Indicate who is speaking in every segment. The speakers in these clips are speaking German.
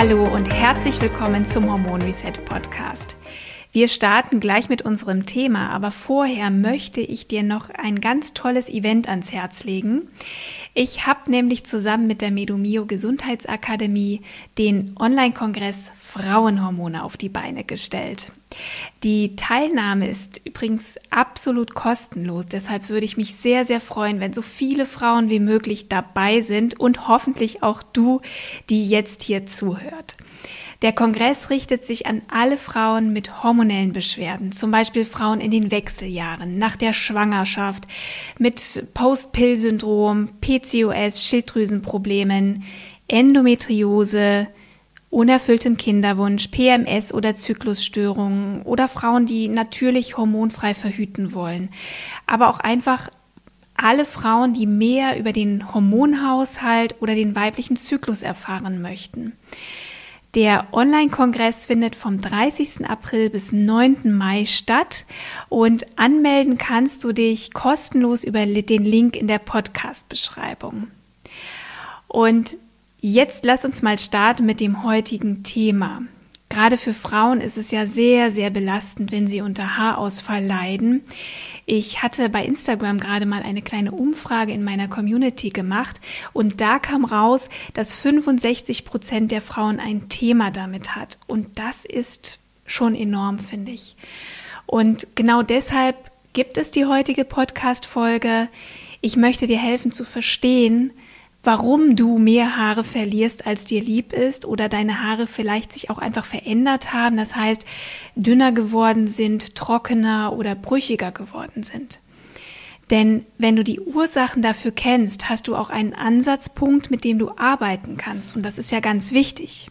Speaker 1: Hallo und herzlich willkommen zum Hormon Reset Podcast. Wir starten gleich mit unserem Thema, aber vorher möchte ich dir noch ein ganz tolles Event ans Herz legen. Ich habe nämlich zusammen mit der Medomio Gesundheitsakademie den Online-Kongress Frauenhormone auf die Beine gestellt. Die Teilnahme ist übrigens absolut kostenlos, deshalb würde ich mich sehr, sehr freuen, wenn so viele Frauen wie möglich dabei sind und hoffentlich auch du, die jetzt hier zuhört. Der Kongress richtet sich an alle Frauen mit hormonellen Beschwerden, zum Beispiel Frauen in den Wechseljahren, nach der Schwangerschaft, mit Post-Pill-Syndrom, PCOS, Schilddrüsenproblemen, Endometriose, unerfülltem Kinderwunsch, PMS oder Zyklusstörungen oder Frauen, die natürlich hormonfrei verhüten wollen, aber auch einfach alle Frauen, die mehr über den Hormonhaushalt oder den weiblichen Zyklus erfahren möchten. Der Online-Kongress findet vom 30. April bis 9. Mai statt und anmelden kannst du dich kostenlos über den Link in der Podcast-Beschreibung. Und jetzt lass uns mal starten mit dem heutigen Thema. Gerade für Frauen ist es ja sehr, sehr belastend, wenn sie unter Haarausfall leiden. Ich hatte bei Instagram gerade mal eine kleine Umfrage in meiner Community gemacht und da kam raus, dass 65 Prozent der Frauen ein Thema damit hat. Und das ist schon enorm, finde ich. Und genau deshalb gibt es die heutige Podcast-Folge. Ich möchte dir helfen zu verstehen, warum du mehr Haare verlierst, als dir lieb ist oder deine Haare vielleicht sich auch einfach verändert haben, das heißt dünner geworden sind, trockener oder brüchiger geworden sind. Denn wenn du die Ursachen dafür kennst, hast du auch einen Ansatzpunkt, mit dem du arbeiten kannst. Und das ist ja ganz wichtig.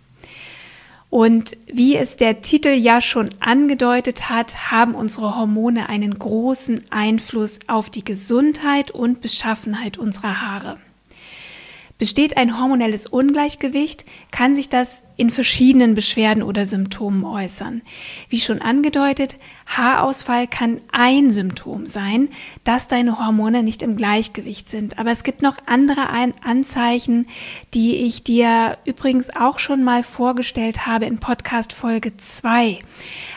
Speaker 1: Und wie es der Titel ja schon angedeutet hat, haben unsere Hormone einen großen Einfluss auf die Gesundheit und Beschaffenheit unserer Haare. Besteht ein hormonelles Ungleichgewicht, kann sich das in verschiedenen Beschwerden oder Symptomen äußern. Wie schon angedeutet, Haarausfall kann ein Symptom sein, dass deine Hormone nicht im Gleichgewicht sind. Aber es gibt noch andere Anzeichen, die ich dir übrigens auch schon mal vorgestellt habe in Podcast Folge 2.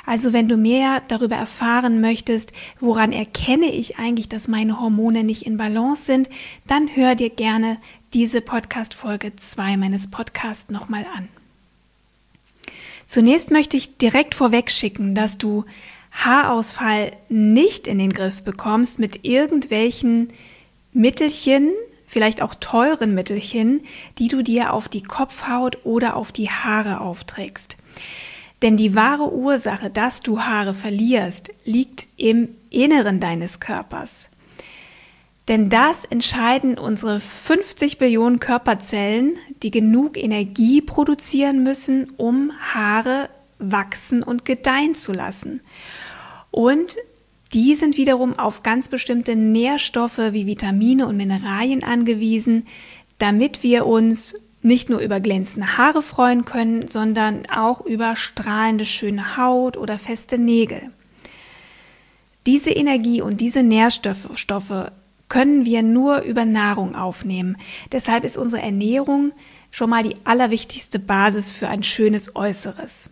Speaker 1: Also wenn du mehr darüber erfahren möchtest, woran erkenne ich eigentlich, dass meine Hormone nicht in Balance sind, dann hör dir gerne diese Podcast-Folge 2 meines Podcasts nochmal an. Zunächst möchte ich direkt vorweg schicken, dass du Haarausfall nicht in den Griff bekommst mit irgendwelchen Mittelchen, vielleicht auch teuren Mittelchen, die du dir auf die Kopfhaut oder auf die Haare aufträgst. Denn die wahre Ursache, dass du Haare verlierst, liegt im Inneren deines Körpers. Denn das entscheiden unsere 50 Billionen Körperzellen, die genug Energie produzieren müssen, um Haare wachsen und gedeihen zu lassen. Und die sind wiederum auf ganz bestimmte Nährstoffe wie Vitamine und Mineralien angewiesen, damit wir uns nicht nur über glänzende Haare freuen können, sondern auch über strahlende schöne Haut oder feste Nägel. Diese Energie und diese Nährstoffe können wir nur über Nahrung aufnehmen. Deshalb ist unsere Ernährung schon mal die allerwichtigste Basis für ein schönes Äußeres.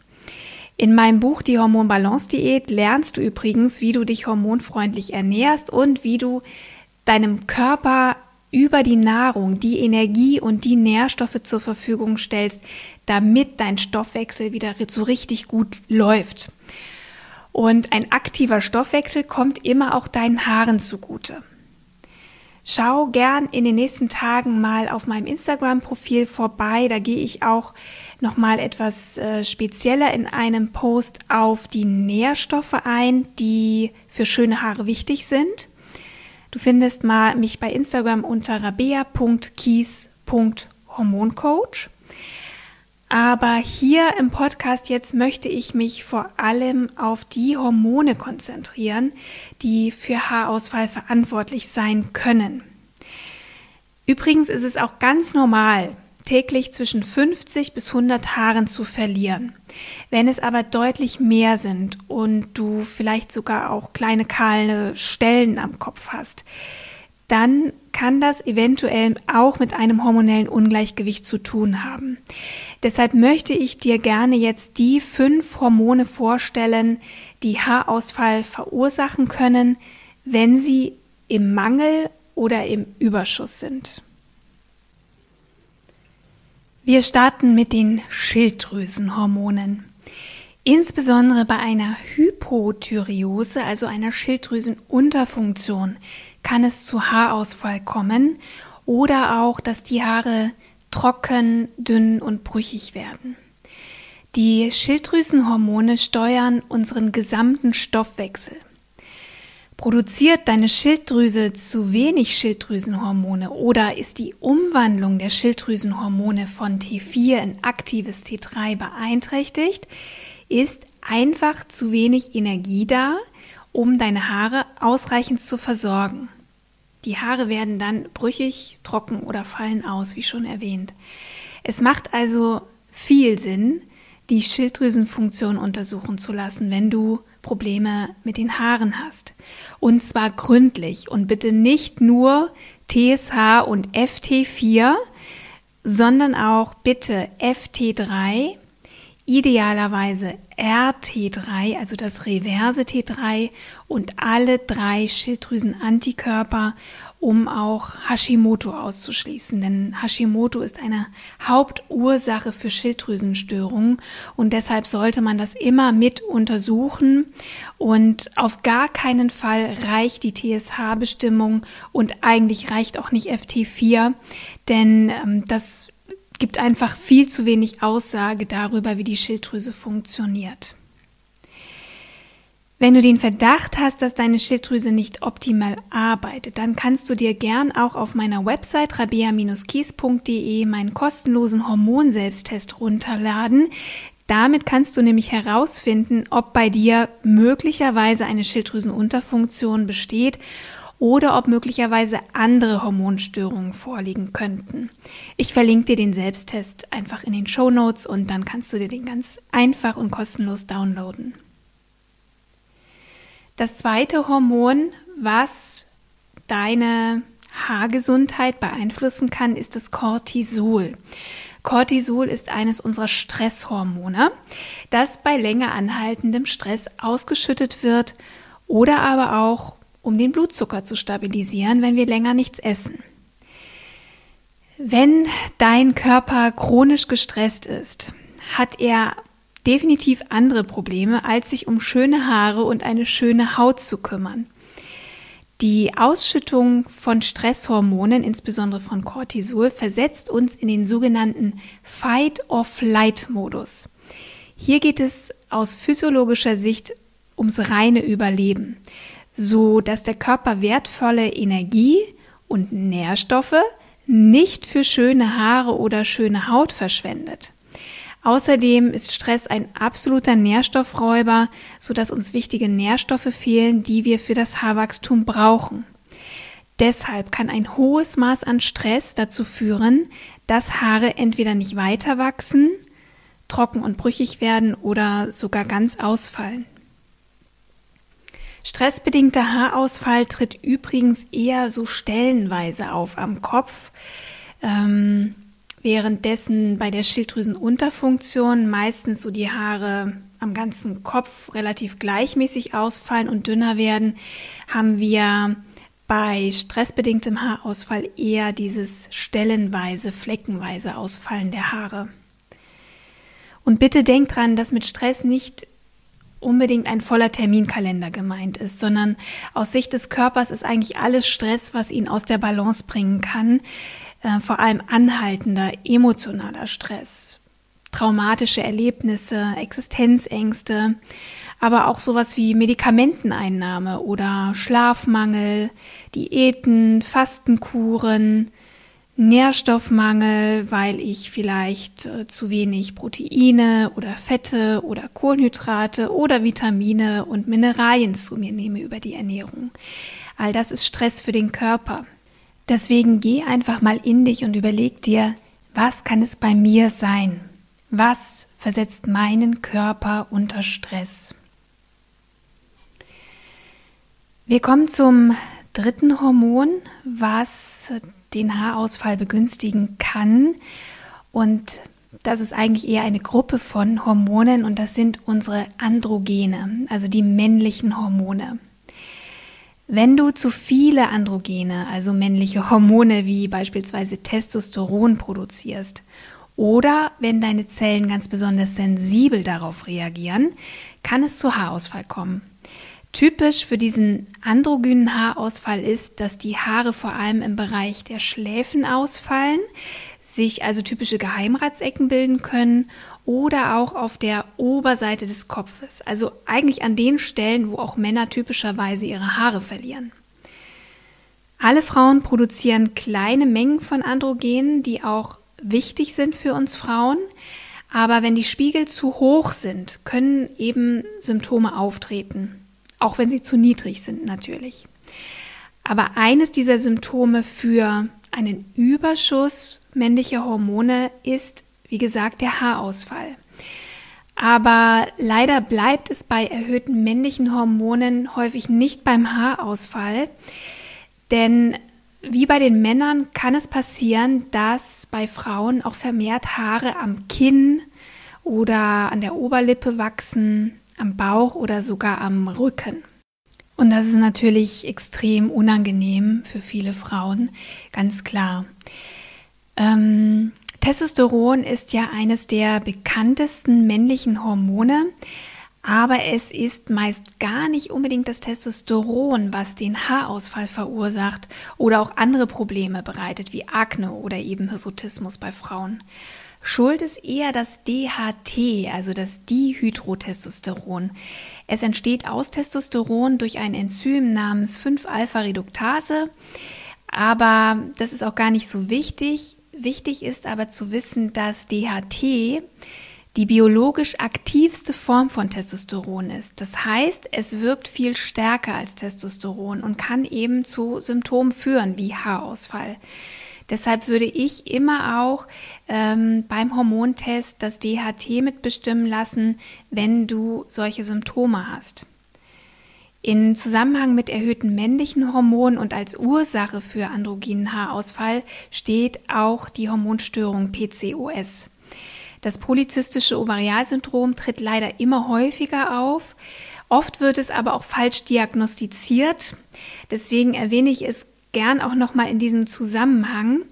Speaker 1: In meinem Buch Die Hormonbalance-Diät lernst du übrigens, wie du dich hormonfreundlich ernährst und wie du deinem Körper über die Nahrung die Energie und die Nährstoffe zur Verfügung stellst, damit dein Stoffwechsel wieder so richtig gut läuft. Und ein aktiver Stoffwechsel kommt immer auch deinen Haaren zugute. Schau gern in den nächsten Tagen mal auf meinem Instagram-Profil vorbei. Da gehe ich auch noch mal etwas äh, spezieller in einem Post auf die Nährstoffe ein, die für schöne Haare wichtig sind. Du findest mal mich bei Instagram unter rabea.kies.hormone. Aber hier im Podcast jetzt möchte ich mich vor allem auf die Hormone konzentrieren, die für Haarausfall verantwortlich sein können. Übrigens ist es auch ganz normal, täglich zwischen 50 bis 100 Haaren zu verlieren. Wenn es aber deutlich mehr sind und du vielleicht sogar auch kleine kahle Stellen am Kopf hast, dann kann das eventuell auch mit einem hormonellen Ungleichgewicht zu tun haben. Deshalb möchte ich dir gerne jetzt die fünf Hormone vorstellen, die Haarausfall verursachen können, wenn sie im Mangel oder im Überschuss sind. Wir starten mit den Schilddrüsenhormonen. Insbesondere bei einer Hypothyreose, also einer Schilddrüsenunterfunktion, kann es zu Haarausfall kommen oder auch, dass die Haare trocken, dünn und brüchig werden. Die Schilddrüsenhormone steuern unseren gesamten Stoffwechsel. Produziert deine Schilddrüse zu wenig Schilddrüsenhormone oder ist die Umwandlung der Schilddrüsenhormone von T4 in aktives T3 beeinträchtigt, ist einfach zu wenig Energie da, um deine Haare ausreichend zu versorgen. Die Haare werden dann brüchig, trocken oder fallen aus, wie schon erwähnt. Es macht also viel Sinn, die Schilddrüsenfunktion untersuchen zu lassen, wenn du Probleme mit den Haaren hast. Und zwar gründlich und bitte nicht nur TSH und FT4, sondern auch bitte FT3, idealerweise RT3, also das reverse T3 und alle drei Schilddrüsenantikörper, um auch Hashimoto auszuschließen. Denn Hashimoto ist eine Hauptursache für Schilddrüsenstörungen und deshalb sollte man das immer mit untersuchen und auf gar keinen Fall reicht die TSH-Bestimmung und eigentlich reicht auch nicht FT4, denn ähm, das gibt einfach viel zu wenig Aussage darüber, wie die Schilddrüse funktioniert. Wenn du den Verdacht hast, dass deine Schilddrüse nicht optimal arbeitet, dann kannst du dir gern auch auf meiner Website rabea-kies.de meinen kostenlosen Hormonselbsttest runterladen. Damit kannst du nämlich herausfinden, ob bei dir möglicherweise eine Schilddrüsenunterfunktion besteht oder ob möglicherweise andere Hormonstörungen vorliegen könnten. Ich verlinke dir den Selbsttest einfach in den Show Notes und dann kannst du dir den ganz einfach und kostenlos downloaden. Das zweite Hormon, was deine Haargesundheit beeinflussen kann, ist das Cortisol. Cortisol ist eines unserer Stresshormone, das bei länger anhaltendem Stress ausgeschüttet wird oder aber auch um den Blutzucker zu stabilisieren, wenn wir länger nichts essen. Wenn dein Körper chronisch gestresst ist, hat er definitiv andere Probleme, als sich um schöne Haare und eine schöne Haut zu kümmern. Die Ausschüttung von Stresshormonen, insbesondere von Cortisol, versetzt uns in den sogenannten Fight-of-Flight-Modus. Hier geht es aus physiologischer Sicht ums reine Überleben so dass der Körper wertvolle Energie und Nährstoffe nicht für schöne Haare oder schöne Haut verschwendet. Außerdem ist Stress ein absoluter Nährstoffräuber, so dass uns wichtige Nährstoffe fehlen, die wir für das Haarwachstum brauchen. Deshalb kann ein hohes Maß an Stress dazu führen, dass Haare entweder nicht weiter wachsen, trocken und brüchig werden oder sogar ganz ausfallen. Stressbedingter Haarausfall tritt übrigens eher so stellenweise auf am Kopf, ähm, währenddessen bei der Schilddrüsenunterfunktion meistens so die Haare am ganzen Kopf relativ gleichmäßig ausfallen und dünner werden, haben wir bei stressbedingtem Haarausfall eher dieses stellenweise, fleckenweise Ausfallen der Haare. Und bitte denkt dran, dass mit Stress nicht unbedingt ein voller Terminkalender gemeint ist, sondern aus Sicht des Körpers ist eigentlich alles Stress, was ihn aus der Balance bringen kann, äh, vor allem anhaltender emotionaler Stress, traumatische Erlebnisse, Existenzängste, aber auch sowas wie Medikamenteneinnahme oder Schlafmangel, Diäten, Fastenkuren, Nährstoffmangel, weil ich vielleicht äh, zu wenig Proteine oder Fette oder Kohlenhydrate oder Vitamine und Mineralien zu mir nehme über die Ernährung. All das ist Stress für den Körper. Deswegen geh einfach mal in dich und überleg dir, was kann es bei mir sein? Was versetzt meinen Körper unter Stress? Wir kommen zum dritten Hormon, was den Haarausfall begünstigen kann. Und das ist eigentlich eher eine Gruppe von Hormonen und das sind unsere Androgene, also die männlichen Hormone. Wenn du zu viele Androgene, also männliche Hormone wie beispielsweise Testosteron produzierst oder wenn deine Zellen ganz besonders sensibel darauf reagieren, kann es zu Haarausfall kommen. Typisch für diesen androgynen Haarausfall ist, dass die Haare vor allem im Bereich der Schläfen ausfallen, sich also typische Geheimratsecken bilden können oder auch auf der Oberseite des Kopfes, also eigentlich an den Stellen, wo auch Männer typischerweise ihre Haare verlieren. Alle Frauen produzieren kleine Mengen von Androgenen, die auch wichtig sind für uns Frauen. Aber wenn die Spiegel zu hoch sind, können eben Symptome auftreten auch wenn sie zu niedrig sind natürlich. Aber eines dieser Symptome für einen Überschuss männlicher Hormone ist, wie gesagt, der Haarausfall. Aber leider bleibt es bei erhöhten männlichen Hormonen häufig nicht beim Haarausfall, denn wie bei den Männern kann es passieren, dass bei Frauen auch vermehrt Haare am Kinn oder an der Oberlippe wachsen, am Bauch oder sogar am Rücken. Und das ist natürlich extrem unangenehm für viele Frauen, ganz klar. Ähm, Testosteron ist ja eines der bekanntesten männlichen Hormone, aber es ist meist gar nicht unbedingt das Testosteron, was den Haarausfall verursacht oder auch andere Probleme bereitet, wie Akne oder eben Hirsutismus bei Frauen. Schuld ist eher das DHT, also das Dihydrotestosteron. Es entsteht aus Testosteron durch ein Enzym namens 5-Alpha-Reduktase, aber das ist auch gar nicht so wichtig. Wichtig ist aber zu wissen, dass DHT die biologisch aktivste Form von Testosteron ist. Das heißt, es wirkt viel stärker als Testosteron und kann eben zu Symptomen führen wie Haarausfall. Deshalb würde ich immer auch ähm, beim Hormontest das DHT mitbestimmen lassen, wenn du solche Symptome hast. In Zusammenhang mit erhöhten männlichen Hormonen und als Ursache für androgenen Haarausfall steht auch die Hormonstörung PCOS. Das polyzystische Ovarialsyndrom tritt leider immer häufiger auf. Oft wird es aber auch falsch diagnostiziert. Deswegen erwähne ich es gern auch noch mal in diesem Zusammenhang,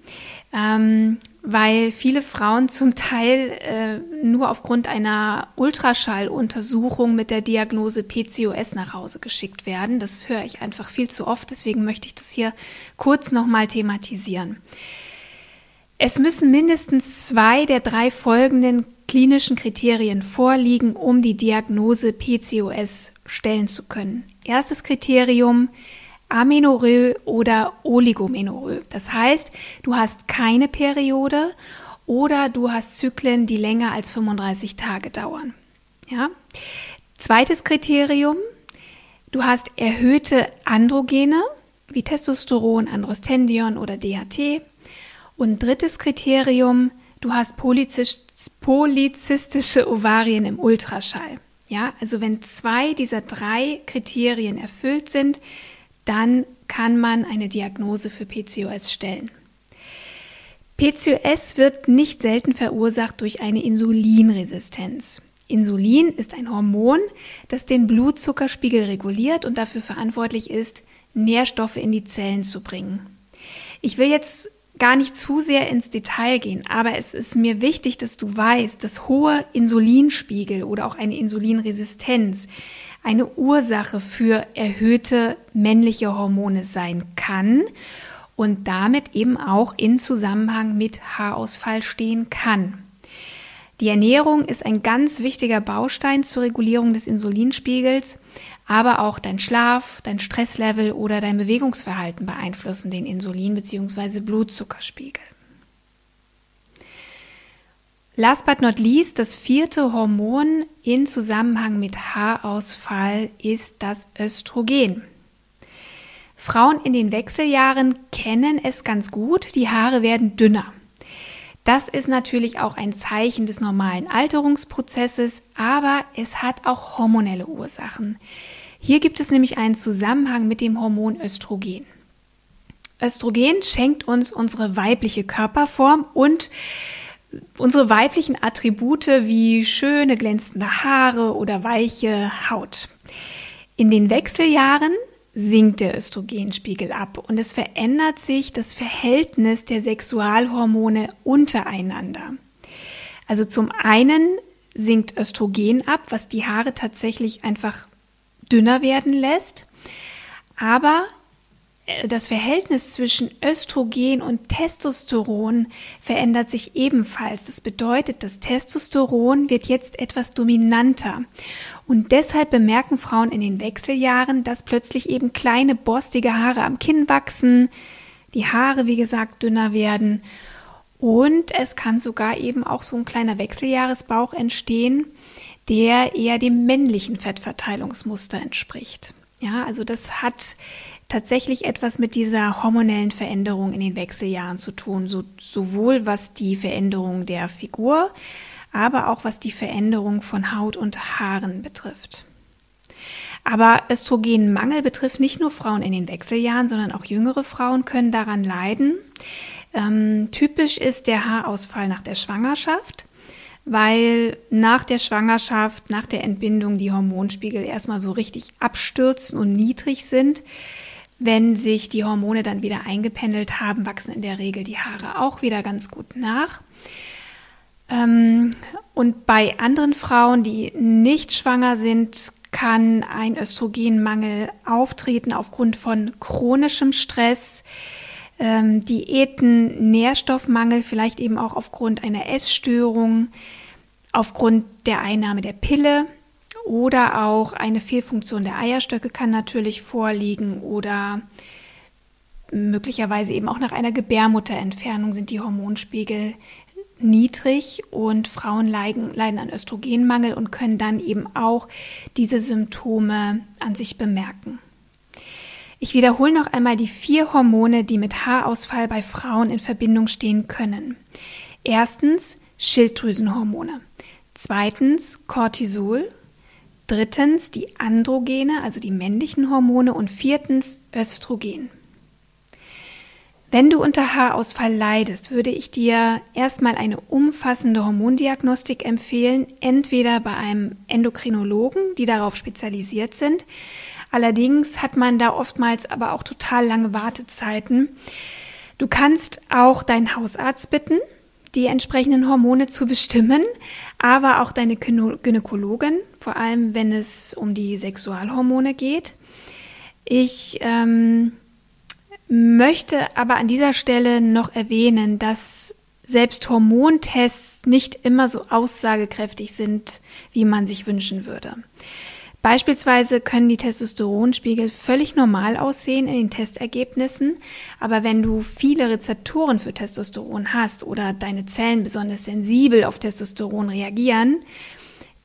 Speaker 1: ähm, weil viele Frauen zum Teil äh, nur aufgrund einer Ultraschalluntersuchung mit der Diagnose PCOS nach Hause geschickt werden. Das höre ich einfach viel zu oft, deswegen möchte ich das hier kurz noch mal thematisieren. Es müssen mindestens zwei der drei folgenden klinischen Kriterien vorliegen, um die Diagnose PCOS stellen zu können. Erstes Kriterium, Amenorrhoe oder Oligomenorrhoe. Das heißt, du hast keine Periode oder du hast Zyklen, die länger als 35 Tage dauern. Ja? Zweites Kriterium, du hast erhöhte Androgene wie Testosteron, Androstendion oder DHT. Und drittes Kriterium, du hast polyzystische Ovarien im Ultraschall. Ja, also wenn zwei dieser drei Kriterien erfüllt sind, dann kann man eine Diagnose für PCOS stellen. PCOS wird nicht selten verursacht durch eine Insulinresistenz. Insulin ist ein Hormon, das den Blutzuckerspiegel reguliert und dafür verantwortlich ist, Nährstoffe in die Zellen zu bringen. Ich will jetzt gar nicht zu sehr ins Detail gehen, aber es ist mir wichtig, dass du weißt, dass hohe Insulinspiegel oder auch eine Insulinresistenz eine Ursache für erhöhte männliche Hormone sein kann und damit eben auch in Zusammenhang mit Haarausfall stehen kann. Die Ernährung ist ein ganz wichtiger Baustein zur Regulierung des Insulinspiegels, aber auch dein Schlaf, dein Stresslevel oder dein Bewegungsverhalten beeinflussen den Insulin- bzw. Blutzuckerspiegel. Last but not least, das vierte Hormon in Zusammenhang mit Haarausfall ist das Östrogen. Frauen in den Wechseljahren kennen es ganz gut, die Haare werden dünner. Das ist natürlich auch ein Zeichen des normalen Alterungsprozesses, aber es hat auch hormonelle Ursachen. Hier gibt es nämlich einen Zusammenhang mit dem Hormon Östrogen. Östrogen schenkt uns unsere weibliche Körperform und unsere weiblichen Attribute wie schöne glänzende Haare oder weiche Haut. In den Wechseljahren sinkt der Östrogenspiegel ab und es verändert sich das Verhältnis der Sexualhormone untereinander. Also zum einen sinkt Östrogen ab, was die Haare tatsächlich einfach dünner werden lässt, aber das Verhältnis zwischen Östrogen und Testosteron verändert sich ebenfalls. Das bedeutet, das Testosteron wird jetzt etwas dominanter. Und deshalb bemerken Frauen in den Wechseljahren, dass plötzlich eben kleine borstige Haare am Kinn wachsen, die Haare, wie gesagt, dünner werden. Und es kann sogar eben auch so ein kleiner Wechseljahresbauch entstehen, der eher dem männlichen Fettverteilungsmuster entspricht. Ja, also das hat tatsächlich etwas mit dieser hormonellen Veränderung in den Wechseljahren zu tun, so, sowohl was die Veränderung der Figur, aber auch was die Veränderung von Haut und Haaren betrifft. Aber Östrogenmangel betrifft nicht nur Frauen in den Wechseljahren, sondern auch jüngere Frauen können daran leiden. Ähm, typisch ist der Haarausfall nach der Schwangerschaft, weil nach der Schwangerschaft, nach der Entbindung die Hormonspiegel erstmal so richtig abstürzen und niedrig sind. Wenn sich die Hormone dann wieder eingependelt haben, wachsen in der Regel die Haare auch wieder ganz gut nach. Ähm, und bei anderen Frauen, die nicht schwanger sind, kann ein Östrogenmangel auftreten aufgrund von chronischem Stress, ähm, Diäten, Nährstoffmangel, vielleicht eben auch aufgrund einer Essstörung, aufgrund der Einnahme der Pille oder auch eine Fehlfunktion der Eierstöcke kann natürlich vorliegen oder möglicherweise eben auch nach einer Gebärmutterentfernung sind die Hormonspiegel niedrig und Frauen leiden, leiden an Östrogenmangel und können dann eben auch diese Symptome an sich bemerken. Ich wiederhole noch einmal die vier Hormone, die mit Haarausfall bei Frauen in Verbindung stehen können. Erstens Schilddrüsenhormone. Zweitens Cortisol. Drittens die Androgene, also die männlichen Hormone. Und viertens Östrogen. Wenn du unter Haarausfall leidest, würde ich dir erstmal eine umfassende Hormondiagnostik empfehlen, entweder bei einem Endokrinologen, die darauf spezialisiert sind. Allerdings hat man da oftmals aber auch total lange Wartezeiten. Du kannst auch deinen Hausarzt bitten, die entsprechenden Hormone zu bestimmen, aber auch deine Gynäkologin, vor allem wenn es um die Sexualhormone geht. Ich ähm, möchte aber an dieser Stelle noch erwähnen, dass selbst Hormontests nicht immer so aussagekräftig sind, wie man sich wünschen würde. Beispielsweise können die Testosteronspiegel völlig normal aussehen in den Testergebnissen, aber wenn du viele Rezeptoren für Testosteron hast oder deine Zellen besonders sensibel auf Testosteron reagieren,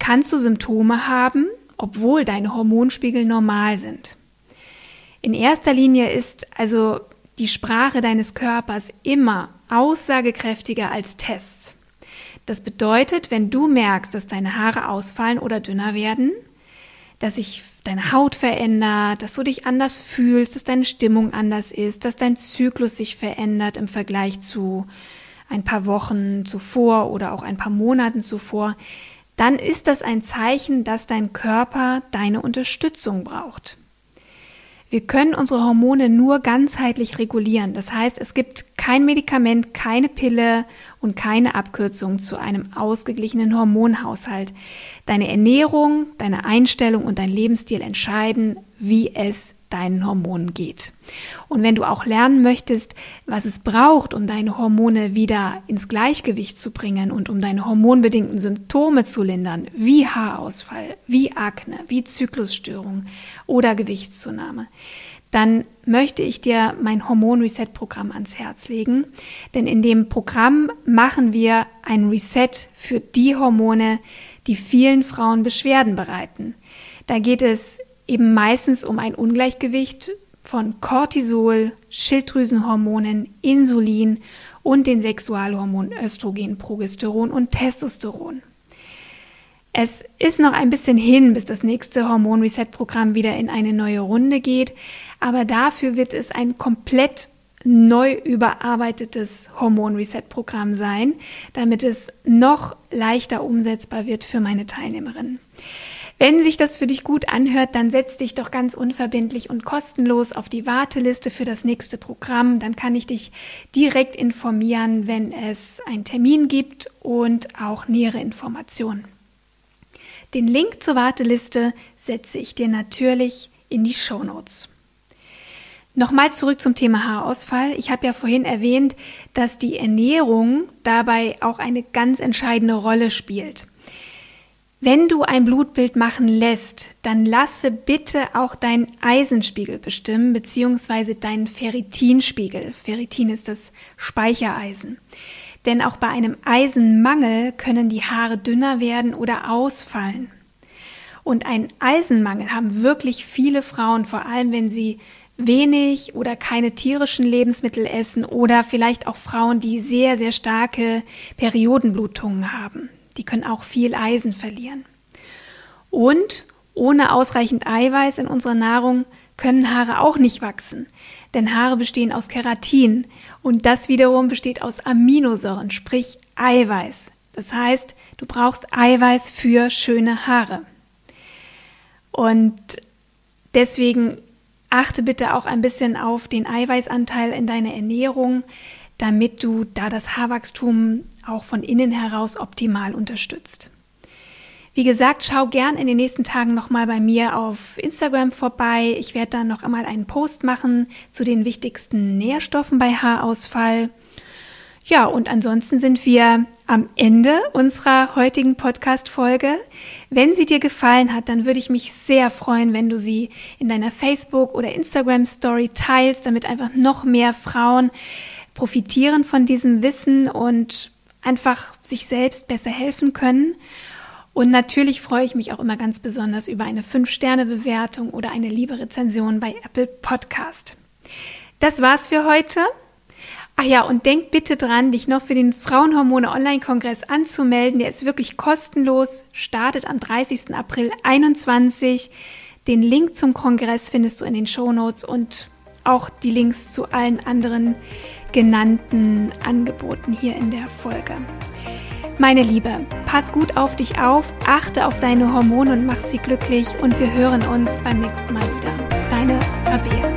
Speaker 1: kannst du Symptome haben, obwohl deine Hormonspiegel normal sind. In erster Linie ist also die Sprache deines Körpers immer aussagekräftiger als Tests. Das bedeutet, wenn du merkst, dass deine Haare ausfallen oder dünner werden, dass sich deine Haut verändert, dass du dich anders fühlst, dass deine Stimmung anders ist, dass dein Zyklus sich verändert im Vergleich zu ein paar Wochen zuvor oder auch ein paar Monaten zuvor, dann ist das ein Zeichen, dass dein Körper deine Unterstützung braucht. Wir können unsere Hormone nur ganzheitlich regulieren. Das heißt, es gibt kein Medikament, keine Pille und keine Abkürzung zu einem ausgeglichenen Hormonhaushalt. Deine Ernährung, deine Einstellung und dein Lebensstil entscheiden, wie es deinen Hormonen geht. Und wenn du auch lernen möchtest, was es braucht, um deine Hormone wieder ins Gleichgewicht zu bringen und um deine hormonbedingten Symptome zu lindern, wie Haarausfall, wie Akne, wie Zyklusstörung oder Gewichtszunahme, dann möchte ich dir mein Hormon Reset Programm ans Herz legen. Denn in dem Programm machen wir ein Reset für die Hormone, die vielen Frauen Beschwerden bereiten. Da geht es eben meistens um ein Ungleichgewicht von Cortisol, Schilddrüsenhormonen, Insulin und den Sexualhormonen Östrogen, Progesteron und Testosteron. Es ist noch ein bisschen hin, bis das nächste Hormon-Reset-Programm wieder in eine neue Runde geht, aber dafür wird es ein komplett neu überarbeitetes Hormon-Reset-Programm sein, damit es noch leichter umsetzbar wird für meine Teilnehmerinnen. Wenn sich das für dich gut anhört, dann setz dich doch ganz unverbindlich und kostenlos auf die Warteliste für das nächste Programm. Dann kann ich dich direkt informieren, wenn es einen Termin gibt und auch nähere Informationen. Den Link zur Warteliste setze ich dir natürlich in die Show Notes. Nochmal zurück zum Thema Haarausfall. Ich habe ja vorhin erwähnt, dass die Ernährung dabei auch eine ganz entscheidende Rolle spielt. Wenn du ein Blutbild machen lässt, dann lasse bitte auch deinen Eisenspiegel bestimmen, beziehungsweise deinen Ferritinspiegel. Ferritin ist das Speichereisen. Denn auch bei einem Eisenmangel können die Haare dünner werden oder ausfallen. Und einen Eisenmangel haben wirklich viele Frauen, vor allem wenn sie wenig oder keine tierischen Lebensmittel essen oder vielleicht auch Frauen, die sehr, sehr starke Periodenblutungen haben. Die können auch viel Eisen verlieren. Und ohne ausreichend Eiweiß in unserer Nahrung können Haare auch nicht wachsen. Denn Haare bestehen aus Keratin und das wiederum besteht aus Aminosäuren, sprich Eiweiß. Das heißt, du brauchst Eiweiß für schöne Haare. Und deswegen achte bitte auch ein bisschen auf den Eiweißanteil in deiner Ernährung, damit du da das Haarwachstum auch von innen heraus optimal unterstützt. Wie gesagt, schau gern in den nächsten Tagen nochmal bei mir auf Instagram vorbei. Ich werde dann noch einmal einen Post machen zu den wichtigsten Nährstoffen bei Haarausfall. Ja, und ansonsten sind wir am Ende unserer heutigen Podcast-Folge. Wenn sie dir gefallen hat, dann würde ich mich sehr freuen, wenn du sie in deiner Facebook- oder Instagram-Story teilst, damit einfach noch mehr Frauen profitieren von diesem Wissen und einfach sich selbst besser helfen können. Und natürlich freue ich mich auch immer ganz besonders über eine 5-Sterne-Bewertung oder eine liebe Rezension bei Apple Podcast. Das war's für heute. Ach ja, und denk bitte dran, dich noch für den Frauenhormone Online-Kongress anzumelden. Der ist wirklich kostenlos, startet am 30. April 21. Den Link zum Kongress findest du in den Show Notes und auch die Links zu allen anderen genannten Angeboten hier in der Folge. Meine Liebe, pass gut auf dich auf, achte auf deine Hormone und mach sie glücklich und wir hören uns beim nächsten Mal wieder. Deine Rabea.